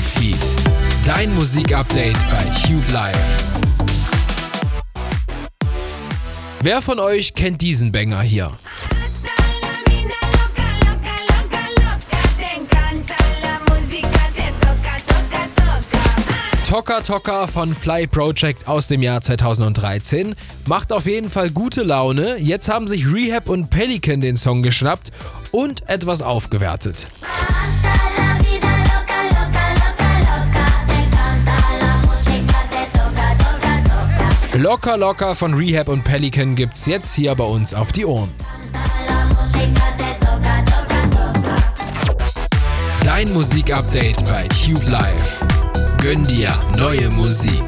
Wave Heat. Dein Musikupdate bei Tube Live. Wer von euch kennt diesen Banger hier? Toka Toka von Fly Project aus dem Jahr 2013 macht auf jeden Fall gute Laune. Jetzt haben sich Rehab und Pelican den Song geschnappt und etwas aufgewertet. Locker Locker von Rehab und Pelican gibt's jetzt hier bei uns auf die Ohren. Dein Musikupdate bei Tube Live. Gönn dir neue Musik.